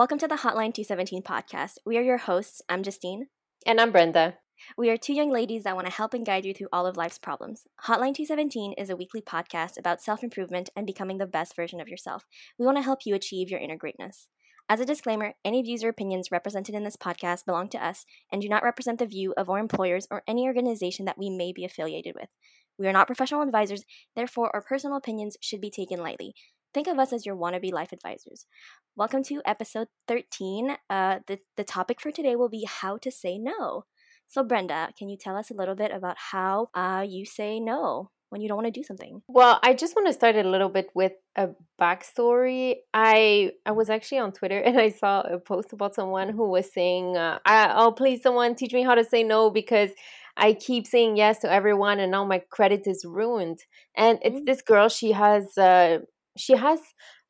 Welcome to the Hotline 217 podcast. We are your hosts. I'm Justine. And I'm Brenda. We are two young ladies that want to help and guide you through all of life's problems. Hotline 217 is a weekly podcast about self improvement and becoming the best version of yourself. We want to help you achieve your inner greatness. As a disclaimer, any views or opinions represented in this podcast belong to us and do not represent the view of our employers or any organization that we may be affiliated with. We are not professional advisors, therefore, our personal opinions should be taken lightly. Think of us as your wannabe life advisors. Welcome to episode 13. Uh, the, the topic for today will be how to say no. So, Brenda, can you tell us a little bit about how uh, you say no? when you don't want to do something? Well, I just want to start a little bit with a backstory. I I was actually on Twitter and I saw a post about someone who was saying, uh, "Oh, please, someone teach me how to say no because." I keep saying yes to everyone, and now my credit is ruined. And it's mm-hmm. this girl. She has uh, she has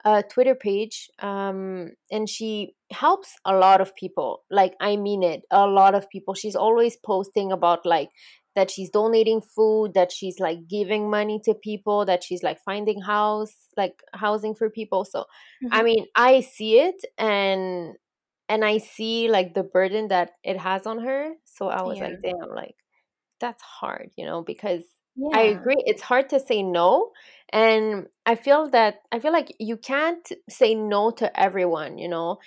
a Twitter page, um, and she helps a lot of people. Like I mean it, a lot of people. She's always posting about like that she's donating food that she's like giving money to people that she's like finding house like housing for people so mm-hmm. i mean i see it and and i see like the burden that it has on her so i was yeah. like damn like that's hard you know because yeah. i agree it's hard to say no and i feel that i feel like you can't say no to everyone you know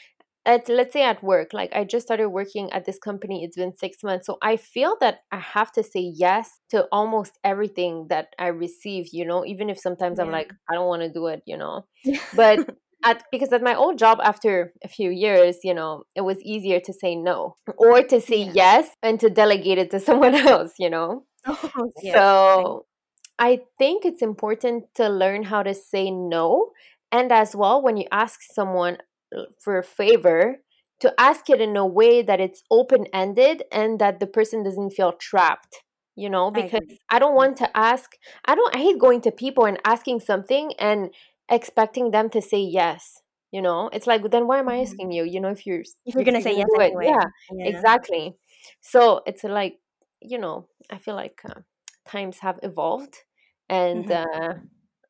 at let's say at work like i just started working at this company it's been six months so i feel that i have to say yes to almost everything that i receive you know even if sometimes yeah. i'm like i don't want to do it you know but at because at my old job after a few years you know it was easier to say no or to say yeah. yes and to delegate it to someone else you know oh, yes. so i think it's important to learn how to say no and as well when you ask someone for a favor to ask it in a way that it's open ended and that the person doesn't feel trapped you know because I, I, don't want to ask i don't i hate going to people and asking something and expecting them to say yes you know? It's like then why am i mm-hmm. asking you? You know if you're if you're gonna say yes anyway. yeah, yeah, exactly. So it's like you know i feel like uh, times have evolved and mm-hmm. uh,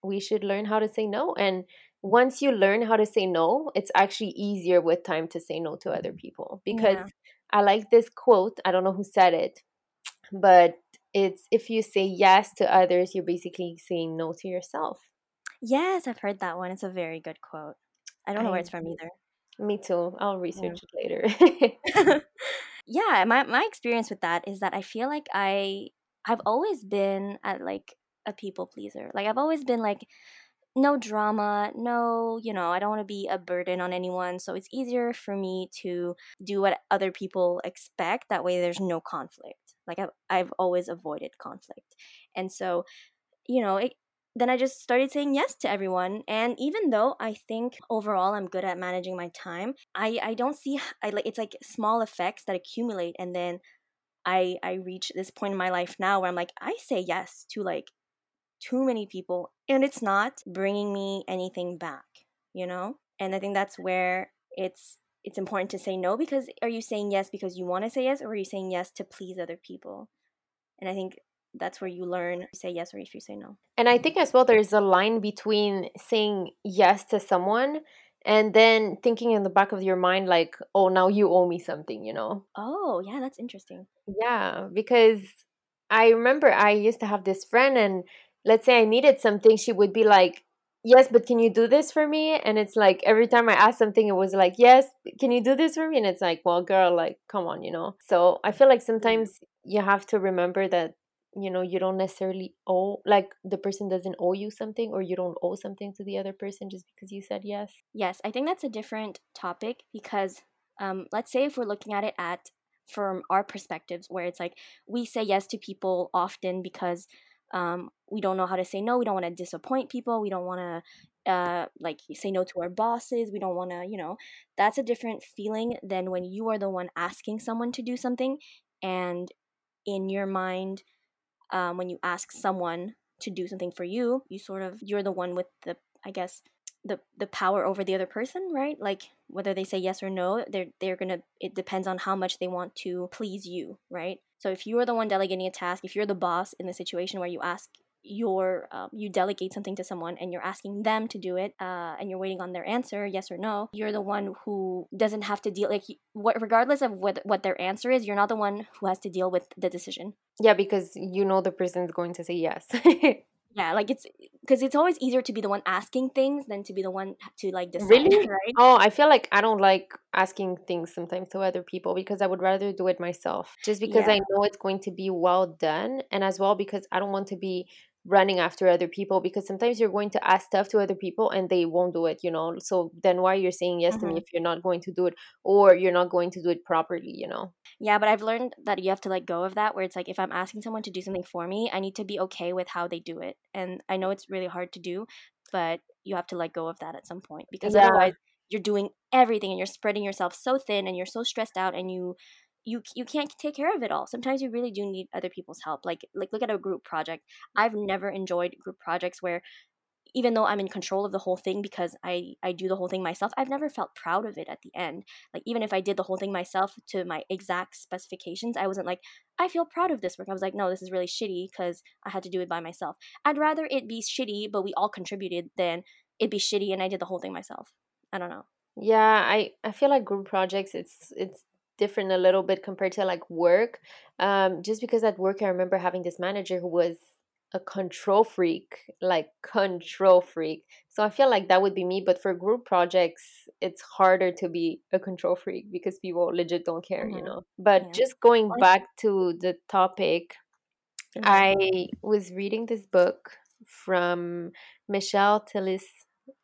we should learn how to say no and once you learn how to say no, it's actually easier with time to say no to other people. Because yeah. I like this quote, I don't know who said it, but it's if you say yes to others, you're basically saying no to yourself. Yes, I've heard that one. It's a very good quote. I don't I, know where it's from either. Me too. I'll research yeah. it later. yeah, my my experience with that is that I feel like I I've always been at like a people pleaser. Like I've always been like no drama, no, you know, I don't want to be a burden on anyone. So it's easier for me to do what other people expect. That way there's no conflict. Like I've, I've always avoided conflict. And so, you know, it, then I just started saying yes to everyone. And even though I think overall I'm good at managing my time, I, I don't see, I like, it's like small effects that accumulate. And then I, I reach this point in my life now where I'm like, I say yes to like too many people and it's not bringing me anything back you know? And i think that's where it's it's important to say no because are you saying yes because you want to say yes or are you saying yes to please other people? And i think that's where you learn to say yes or if you say no. And i mm-hmm. think as well there's a line between saying yes to someone and then thinking in the back of your mind like oh now you owe me something you know oh yeah that's interesting yeah because i remember i used to have this friend and let's say I needed something, she would be like, Yes, but can you do this for me? And it's like every time I asked something, it was like, Yes, can you do this for me? And it's like, Well, girl, like, come on, you know? So I feel like mm. sometimes you have to remember that, you know, you don't necessarily owe, like, the person doesn't owe you something or you don't owe something to the other person just because you said yes. Yes, I think that's a different topic because um, let's say if we're looking at it at from our perspectives where it's like we say yes to people often because um, we don't know how to say no. We don't want to disappoint people. We don't want to uh, like say no to our bosses. We don't want to, you know, that's a different feeling than when you are the one asking someone to do something. And in your mind, um, when you ask someone to do something for you, you sort of, you're the one with the, I guess, the the power over the other person, right? Like whether they say yes or no, they're they're gonna. It depends on how much they want to please you, right? So if you are the one delegating a task, if you're the boss in the situation where you ask you're um, you delegate something to someone and you're asking them to do it uh, and you're waiting on their answer yes or no you're the one who doesn't have to deal like what regardless of what what their answer is you're not the one who has to deal with the decision. Yeah because you know the person's going to say yes. Yeah like it's because it's always easier to be the one asking things than to be the one to like decide really? right? Oh i feel like i don't like asking things sometimes to other people because i would rather do it myself just because yeah. I know it's going to be well done and as well because i don't want to be running after other people because sometimes you're going to ask stuff to other people and they won't do it you know? So then why you're saying yes to me hmm if you're not going to do it or you're not going to do it properly you know? Yeah but i've learned that you have to let go of that where it's like if i'm asking someone to do something for me i need to be okay with how they do it. And i know it's really hard to do but you have to let go of that at some point because yeah. otherwise you're doing everything and you're spreading yourself so thin and you're so stressed out and you you you can't take care of it all. Sometimes you really do need other people's help. Like like look at a group project. I've never enjoyed group projects where even though I'm in control of the whole thing because I I do the whole thing myself, I've never felt proud of it at the end. Like even if I did the whole thing myself to my exact specifications, I wasn't like I feel proud of this work. I was like, no, this is really shitty because I had to do it by myself. I'd rather it be shitty, but we all contributed than it be shitty and I did the whole thing myself. I don't know. yeah i i feel like group projects it's it's different a little bit compared to like work um just because at work i remember having this manager who was a control freak like control freak so i feel like that would be me but for group projects it's harder to be a control freak because people legit don't care you hmm know but Yeah. just going back to the topic hmm I was reading this book from Michelle Tillis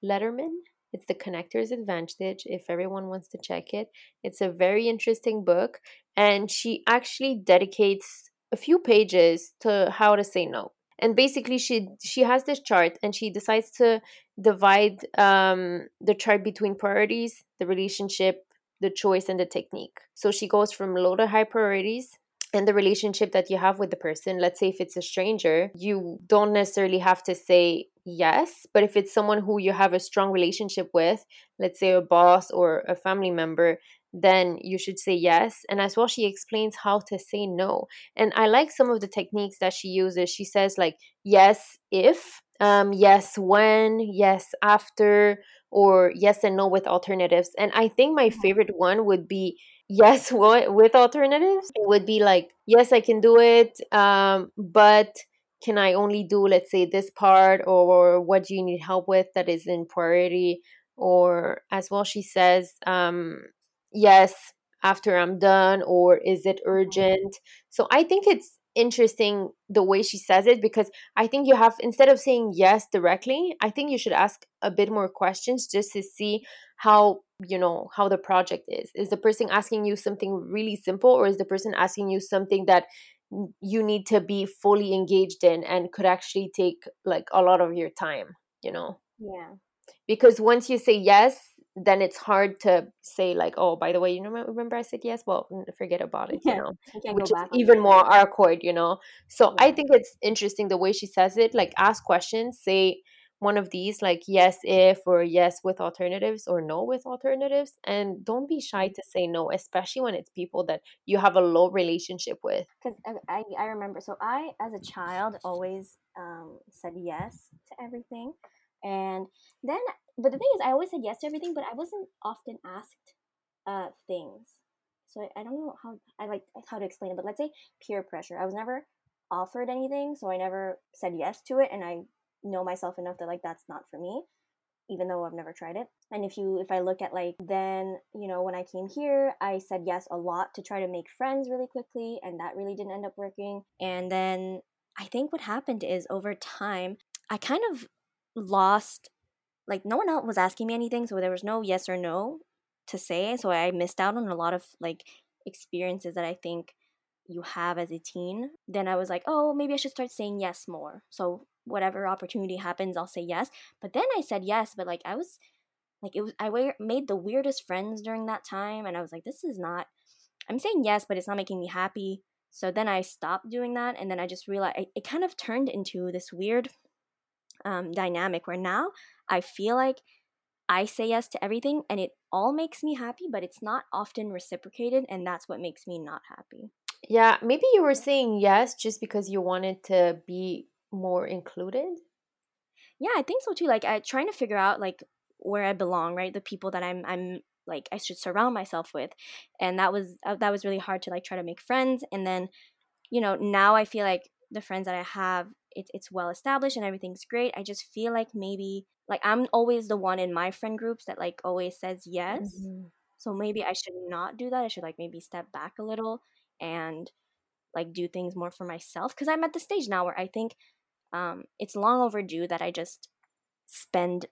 Lederman. It's The Connector's Advantage, if everyone wants to check it. It's a very interesting book, and she actually dedicates a few pages to how to say no. And basically, she she has this chart, and she decides to divide um, the chart between priorities, the relationship, the choice, and the technique. So she goes from low to high priorities, and the relationship that you have with the person let's say if it's a stranger you don't necessarily have to say yes but if it's someone who you have a strong relationship with let's say a boss or a family member then you should say yes and as well she explains how to say no and i like some of the techniques that she uses. She says like yes if um yes when yes after or yes and no with alternatives and i think my favorite one would be yes what with alternatives? It would be like yes i can do it um but can i only do let's say this part or what do you need help with that is in priority? Or as well she says um yes after i'm done or is it urgent? So i think it's interesting the way she says it because i think you have instead of saying yes directly i think you should ask a bit more questions just to see how you know how the project is. Is the person asking you something really simple or is the person asking you something that you need to be fully engaged in and could actually take like a lot of your time you know? Yeah. because once you say yes then it's hard to say like oh by the way you remember, remember i said yes? Well forget about it you Yeah. know? You can't which is even more awkward you know? So i think it's interesting the way she says it like ask questions say one of these like yes if or yes with alternatives or no with alternatives and don't be shy to say no especially when it's people that you have a low relationship with Because I, I I remember, so I, as a child, always um, said yes to everything. And then, but the thing is, I always said yes to everything, but I wasn't often asked uh, things. So I, I don't know how I like how to explain it, but let's say peer pressure. I was never offered anything, so I never said yes to it, and I know myself enough that like that's not for me even though I've never tried it. And if you if I look at like then, you know, when I came here, I said yes a lot to try to make friends really quickly and that really didn't end up working. And then I think what happened is over time, I kind of lost like no one else was asking me anything, so there was no yes or no to say. So I missed out on a lot of like experiences that I think you have as a teen. Then I was like, oh, maybe I should start saying yes more. So whatever opportunity happens, I'll say yes. But then I said yes, but like I was like it was I made the weirdest friends during that time, and I was like, this is not. I'm saying yes, but it's not making me happy. So then I stopped doing that, and then I just realized it, it kind of turned into this weird um, dynamic where now I feel like I say yes to everything and it all makes me happy, but it's not often reciprocated, and that's what makes me not happy. yeah maybe you were saying yes just because you wanted to be more included yeah i think so too like i trying to figure out like where i belong right the people that i'm i'm like i should surround myself with and that was uh, that was really hard to like try to make friends and then you know now i feel like the friends that i have it, it's well established and everything's great i just feel like maybe like i'm always the one in my friend groups that like always says yes mm-hmm. so maybe i should not do that i should like maybe step back a little and like do things more for myself because i'm at the stage now where i think um, it's long overdue that i just spend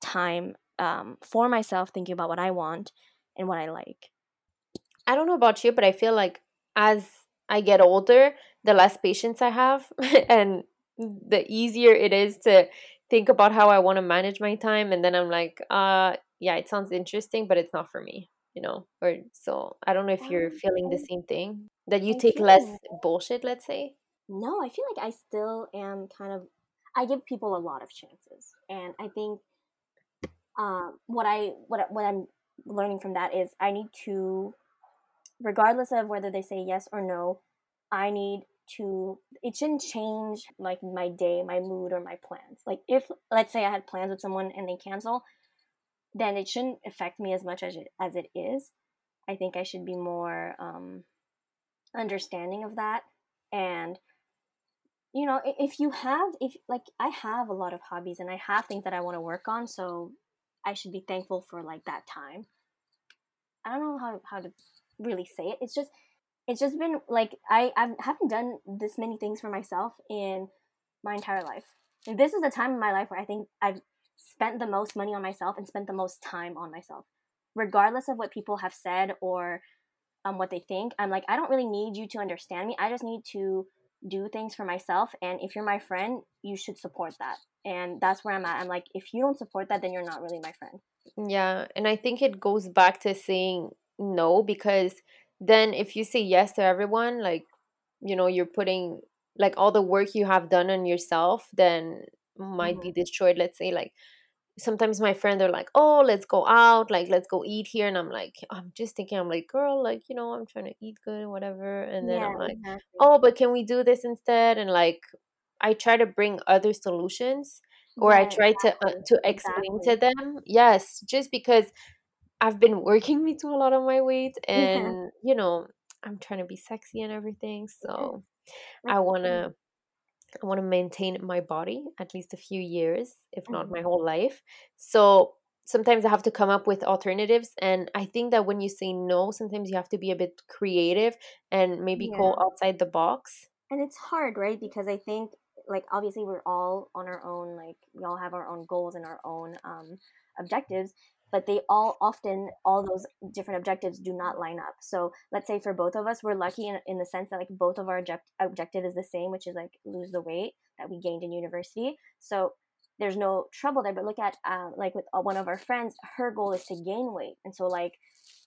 time um, for myself thinking about what i want and what i like. I don't know about you but i feel like as i get older the less patience i have and the easier it is to think about how i want to manage my time and then i'm like uh yeah it sounds interesting but it's not for me you know or so. I don't know if you're feeling the same thing that you take less bullshit let's say no i feel like i still am kind of i give people a lot of chances and i think um, what i what, what i'm learning from that is i need to regardless of whether they say yes or no i need to it shouldn't change like my day my mood or my plans like if let's say i had plans with someone and they cancel then it shouldn't affect me as much as it, as it is. I think I should be more um, understanding of that. And, you know, if you have, if like I have a lot of hobbies and I have things that I want to work on, so I should be thankful for like that time. I don't know how, how to really say it. It's just, it's just been like I, I haven't done this many things for myself in my entire life. This is the time in my life where I think I've spent the most money on myself and spent the most time on myself regardless of what people have said or um, what they think i'm like i don't really need you to understand me i just need to do things for myself and if you're my friend you should support that. And that's where i'm at. I'm like if you don't support that then you're not really my friend. Yeah and i think it goes back to saying no because then if you say yes to everyone like you know you're putting like all the work you have done on yourself then might mm-hmm. be destroyed let's say like sometimes my friends are like oh let's go out like let's go eat here and i'm like i'm just thinking i'm like girl like you know i'm trying to eat good or whatever and then yeah, i'm like exactly. oh but can we do this instead and like i try to bring other solutions or yeah, i try exactly. to uh, to explain exactly. to them yes just because i've been working me to a lot of my weight and yeah. you know i'm trying to be sexy and everything so i want to I want to maintain my body at least a few years, if not mm-hmm. my whole life. So sometimes I have to come up with alternatives. And I think that when you say no, sometimes you have to be a bit creative and maybe yeah. go outside the box. And it's hard, right? Because I think, like, obviously, we're all on our own, like, we all have our own goals and our own um, objectives but they all often all those different objectives do not line up. So let's say for both of us we're lucky in, in the sense that like both of our object- objective is the same which is like lose the weight that we gained in university. So there's no trouble there but look at um, like with uh, one of our friends her goal is to gain weight. And so like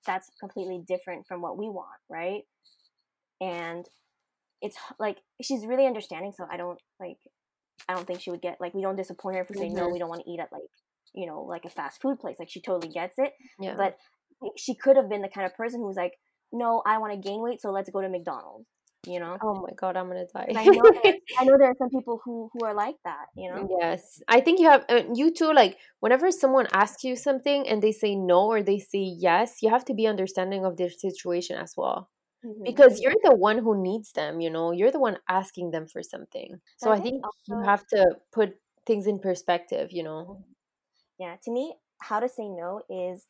that's completely different from what we want right? And it's like she's really understanding so i don't like i don't think she would get like we don't disappoint her if we say mm-hmm. no we don't want to eat at like you know, like a fast food place. Like she totally gets it. Yeah. But she could have been the kind of person who's like, no, I want to gain weight, so let's go to McDonald's. You know? Oh my god, I'm gonna die. I know, there, I know there are some people who who are like that. You know? Yes, I think you have uh, you too. Like whenever someone asks you something and they say no or they say yes, you have to be understanding of their situation as well. Mm-hmm. Because you're the one who needs them, you know, you're the one asking them for something. So I, I think, also, you have to put things in perspective, you know. Yeah, to me, how to say no is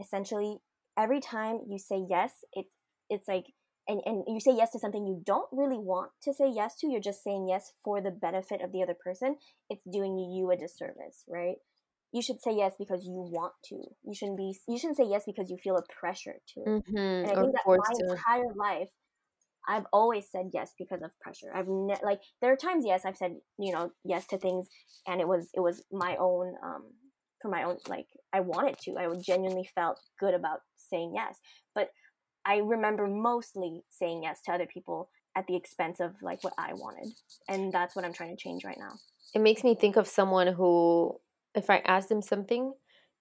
essentially every time you say yes, it it's like and, and you say yes to something you don't really want to say yes to, you're just saying yes for the benefit of the other person, it's doing you a disservice, right? You should say yes because you want to. You shouldn't be you shouldn't say yes because you feel a pressure to. Mm-hmm, and I think that my to. entire life I've always said yes because of pressure. I've ne- like there are times yes I've said you know yes to things and it was it was my own um for my own like I wanted to. I genuinely felt good about saying yes. But I remember mostly saying yes to other people at the expense of like what I wanted. And that's what I'm trying to change right now. It makes me think of someone who if I ask them something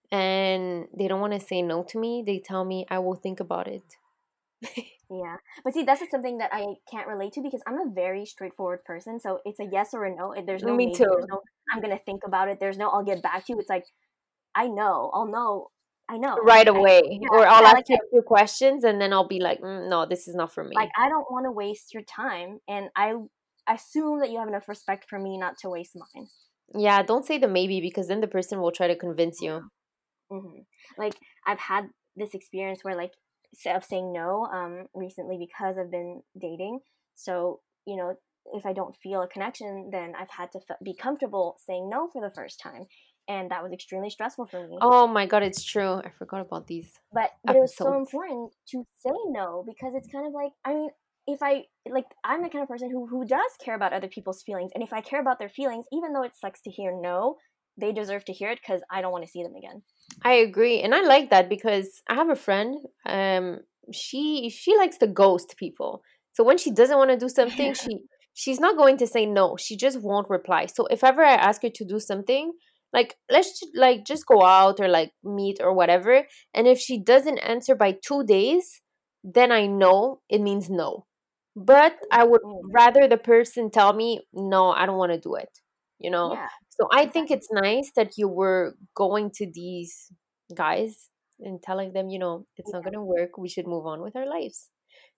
and they don't want to say no to me, they tell me I will think about it. Yeah. But see, that's just something that I can't relate to because I'm a very straightforward person. So it's a yes or a no. There's no Me maybe. too. There's no I'm gonna think about it. There's no I'll get back to you. It's like I know. I'll know. I know. right away. yeah. Or I'll I ask like you a few questions and then I'll be like, mm, no, this is not for me. Like. I don't want to waste your time, and I assume that you have enough respect for me not to waste mine. Yeah, don't say the maybe because then the person will try to convince you. hmm Like I've had this experience where like of saying no um recently because I've been dating. So you know if I don't feel a connection, then I've had to f- be comfortable saying no for the first time, and that was extremely stressful for me. Oh my god, it's true. I forgot about these But but it was so important to say no because it's kind of like I mean if I like I'm the kind of person who who does care about other people's feelings, and if I care about their feelings, even though it sucks to hear no, they deserve to hear it because I don't want to see them again. I agree, and I like that because I have a friend. Um, she she likes to ghost people. So when she doesn't want to do something, she she's not going to say no. She just won't reply. So if ever I ask her to do something, like let's ju- like just go out or like meet or whatever, and if she doesn't answer by two days, then I know it means no. But I would Mm, rather the person tell me no, I don't want to do it. You know. yeah, So I think exactly. it's nice that you were going to these guys and telling them, you know, it's not going to work. We should move on with our lives.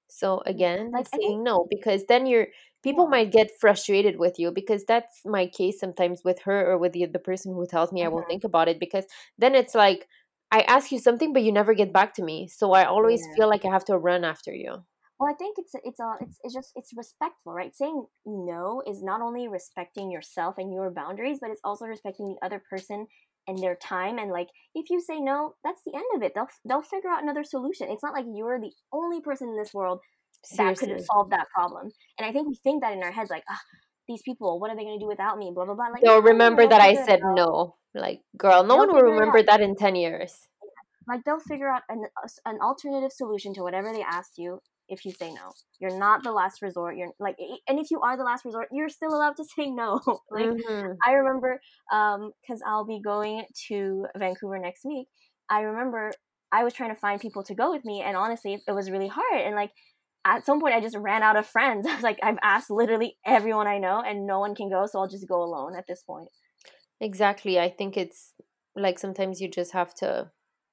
So again, Like I think saying no because then you're people might get frustrated with you because that's my case sometimes with her or with the the person who tells me I won't think about it because then it's like I ask you something but you never get back to me. So I always Yeah. feel like I have to run after you. Well, I think it's it's uh it's it's just it's respectful, right? Saying no is not only respecting yourself and your boundaries, but it's also respecting the other person and their time. And like, if you say no, that's the end of it. They'll they'll figure out another solution. It's not like you're the only person in this world that could have Seriously. solved that problem. And I think we think that in our heads, like, ah, these people, what are they gonna do without me? Blah blah blah. Like, They'll no, remember that I said out. no. Like, girl, no They'll one will figure it out. remember that in 10 years. Like they'll figure out an an alternative solution to whatever they asked you if you say no. You're not the last resort. You're like, and if you are the last resort, you're still allowed to say no. like Mhm. I remember, um, because I'll be going to Vancouver next week. I remember I was trying to find people to go with me, and honestly, it was really hard. And like at some point, I just ran out of friends. I was like, I've asked literally everyone I know, and no one can go, so I'll just go alone at this point. Exactly. I think it's like sometimes you just have to,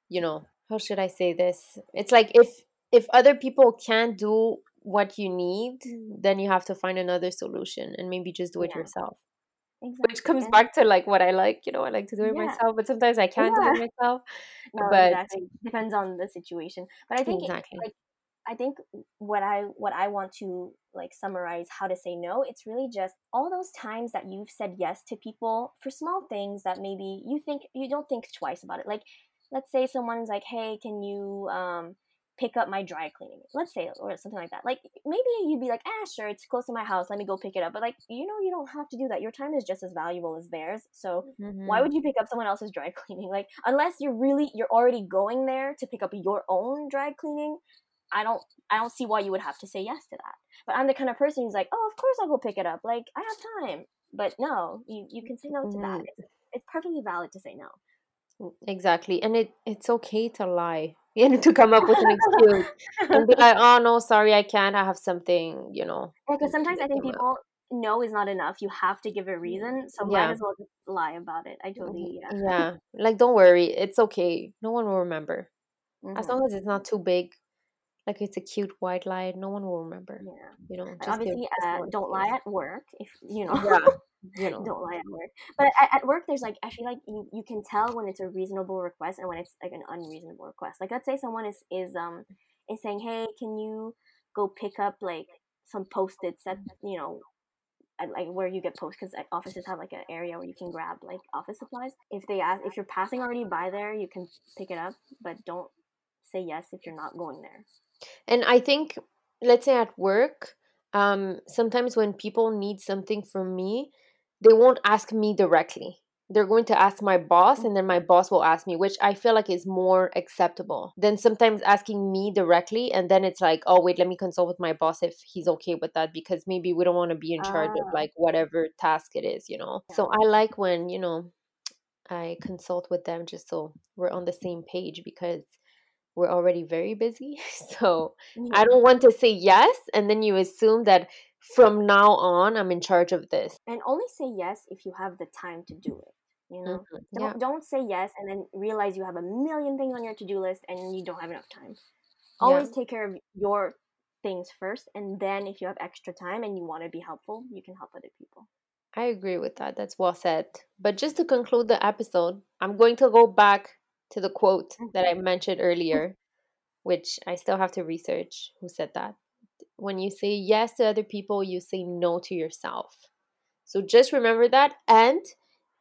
you know, how should I say this? It's like if if other people can't do what you need, then you have to find another solution and maybe just do it Yeah, yourself. Which comes back to like what I like, you know, I like to do it yeah, myself, but sometimes I can't do it myself. No, But exactly. Depends on the situation. But I think it, exactly. like I think what I what I want to like summarize how to say no, it's really just all those times that you've said yes to people for small things that maybe you think you don't think twice about it. Like let's say someone's like, "Hey, can you um pick up my dry cleaning?" Let's say or something like that. Like maybe you'd be like, "Ah, sure, it's close to my house. Let me go pick it up." But like, you know you don't have to do that. Your time is just as valuable as theirs. So why hmm would you pick up someone else's dry cleaning like unless you're really you're already going there to pick up your own dry cleaning i don't i don't see why you would have to say yes to that. But i'm the kind of person who's like oh of course i'll go pick it up. Like i have time. But no you, you can say no to that. Hmm it's, it's perfectly valid to say no. Exactly. And it it's okay to lie. You know, to come up with an excuse and be like, "Oh no, sorry, I can't. I have something, you know, because sometimes i think people no is not enough. You have to give a reason so might as well just lie about it. I totally yeah. Yeah. Like don't worry, it's okay. No one will remember. As hmm long as it's not too big, like it's a cute white lie, no one will remember. yeah You know, just obviously uh, don't lie at work if you know Yeah. You know. don't lie at work. But at, at work, there's like I feel like you, you can tell when it's a reasonable request and when it's like an unreasonable request. Like let's say someone is is um is saying, hey, can you go pick up like some post-its at you know at like where you get post because offices have like an area where you can grab like office supplies. If they ask if you're passing already by there, you can pick it up, but don't say yes if you're not going there. And I think, let's say at work, um, sometimes when people need something from me, they won't ask me directly. They're going to ask my boss, and then my boss will ask me, which I feel like is more acceptable than sometimes asking me directly. And then it's like, oh, wait, let me consult with my boss if he's okay with that, because maybe we don't want to be in charge of Ah, like whatever task it is, you know? yeah. So I like when, you know, I consult with them just so we're on the same page because we're already very busy. So Yeah. I don't want to say yes and then you assume that from now on I'm in charge of this. and only say yes if you have the time to do it. You know, Mhm. don't Yeah. don't say yes and then realize you have a million things on your to do list and you don't have enough time. Yeah. Always take care of your things first, and then if you have extra time and you want to be helpful, you can help other people. I agree with that. That's well said. But just to conclude the episode, I'm going to go back to the quote that I mentioned earlier, which I still have to research who said that. When you say yes to other people, you say no to yourself. So just remember that. And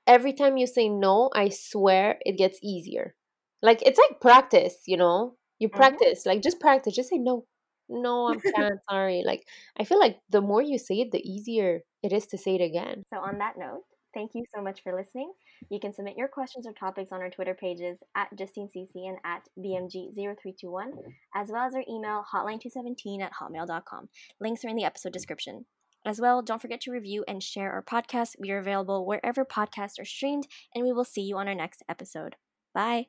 every time you say no, I swear it gets easier. Like it's like practice, you know? You Mhm. practice, like just practice. Just say no. No, I can't. Sorry. Like I feel like the more you say it, the easier it is to say it again. So, on that note, thank you so much for listening. You can submit your questions or topics on our Twitter pages at justinesoucy and at BMG0321, as well as our email hotline217 at hotmail.com. Links are in the episode description. As well, don't forget to review and share our podcast. We are available wherever podcasts are streamed, and we will see you on our next episode. Bye.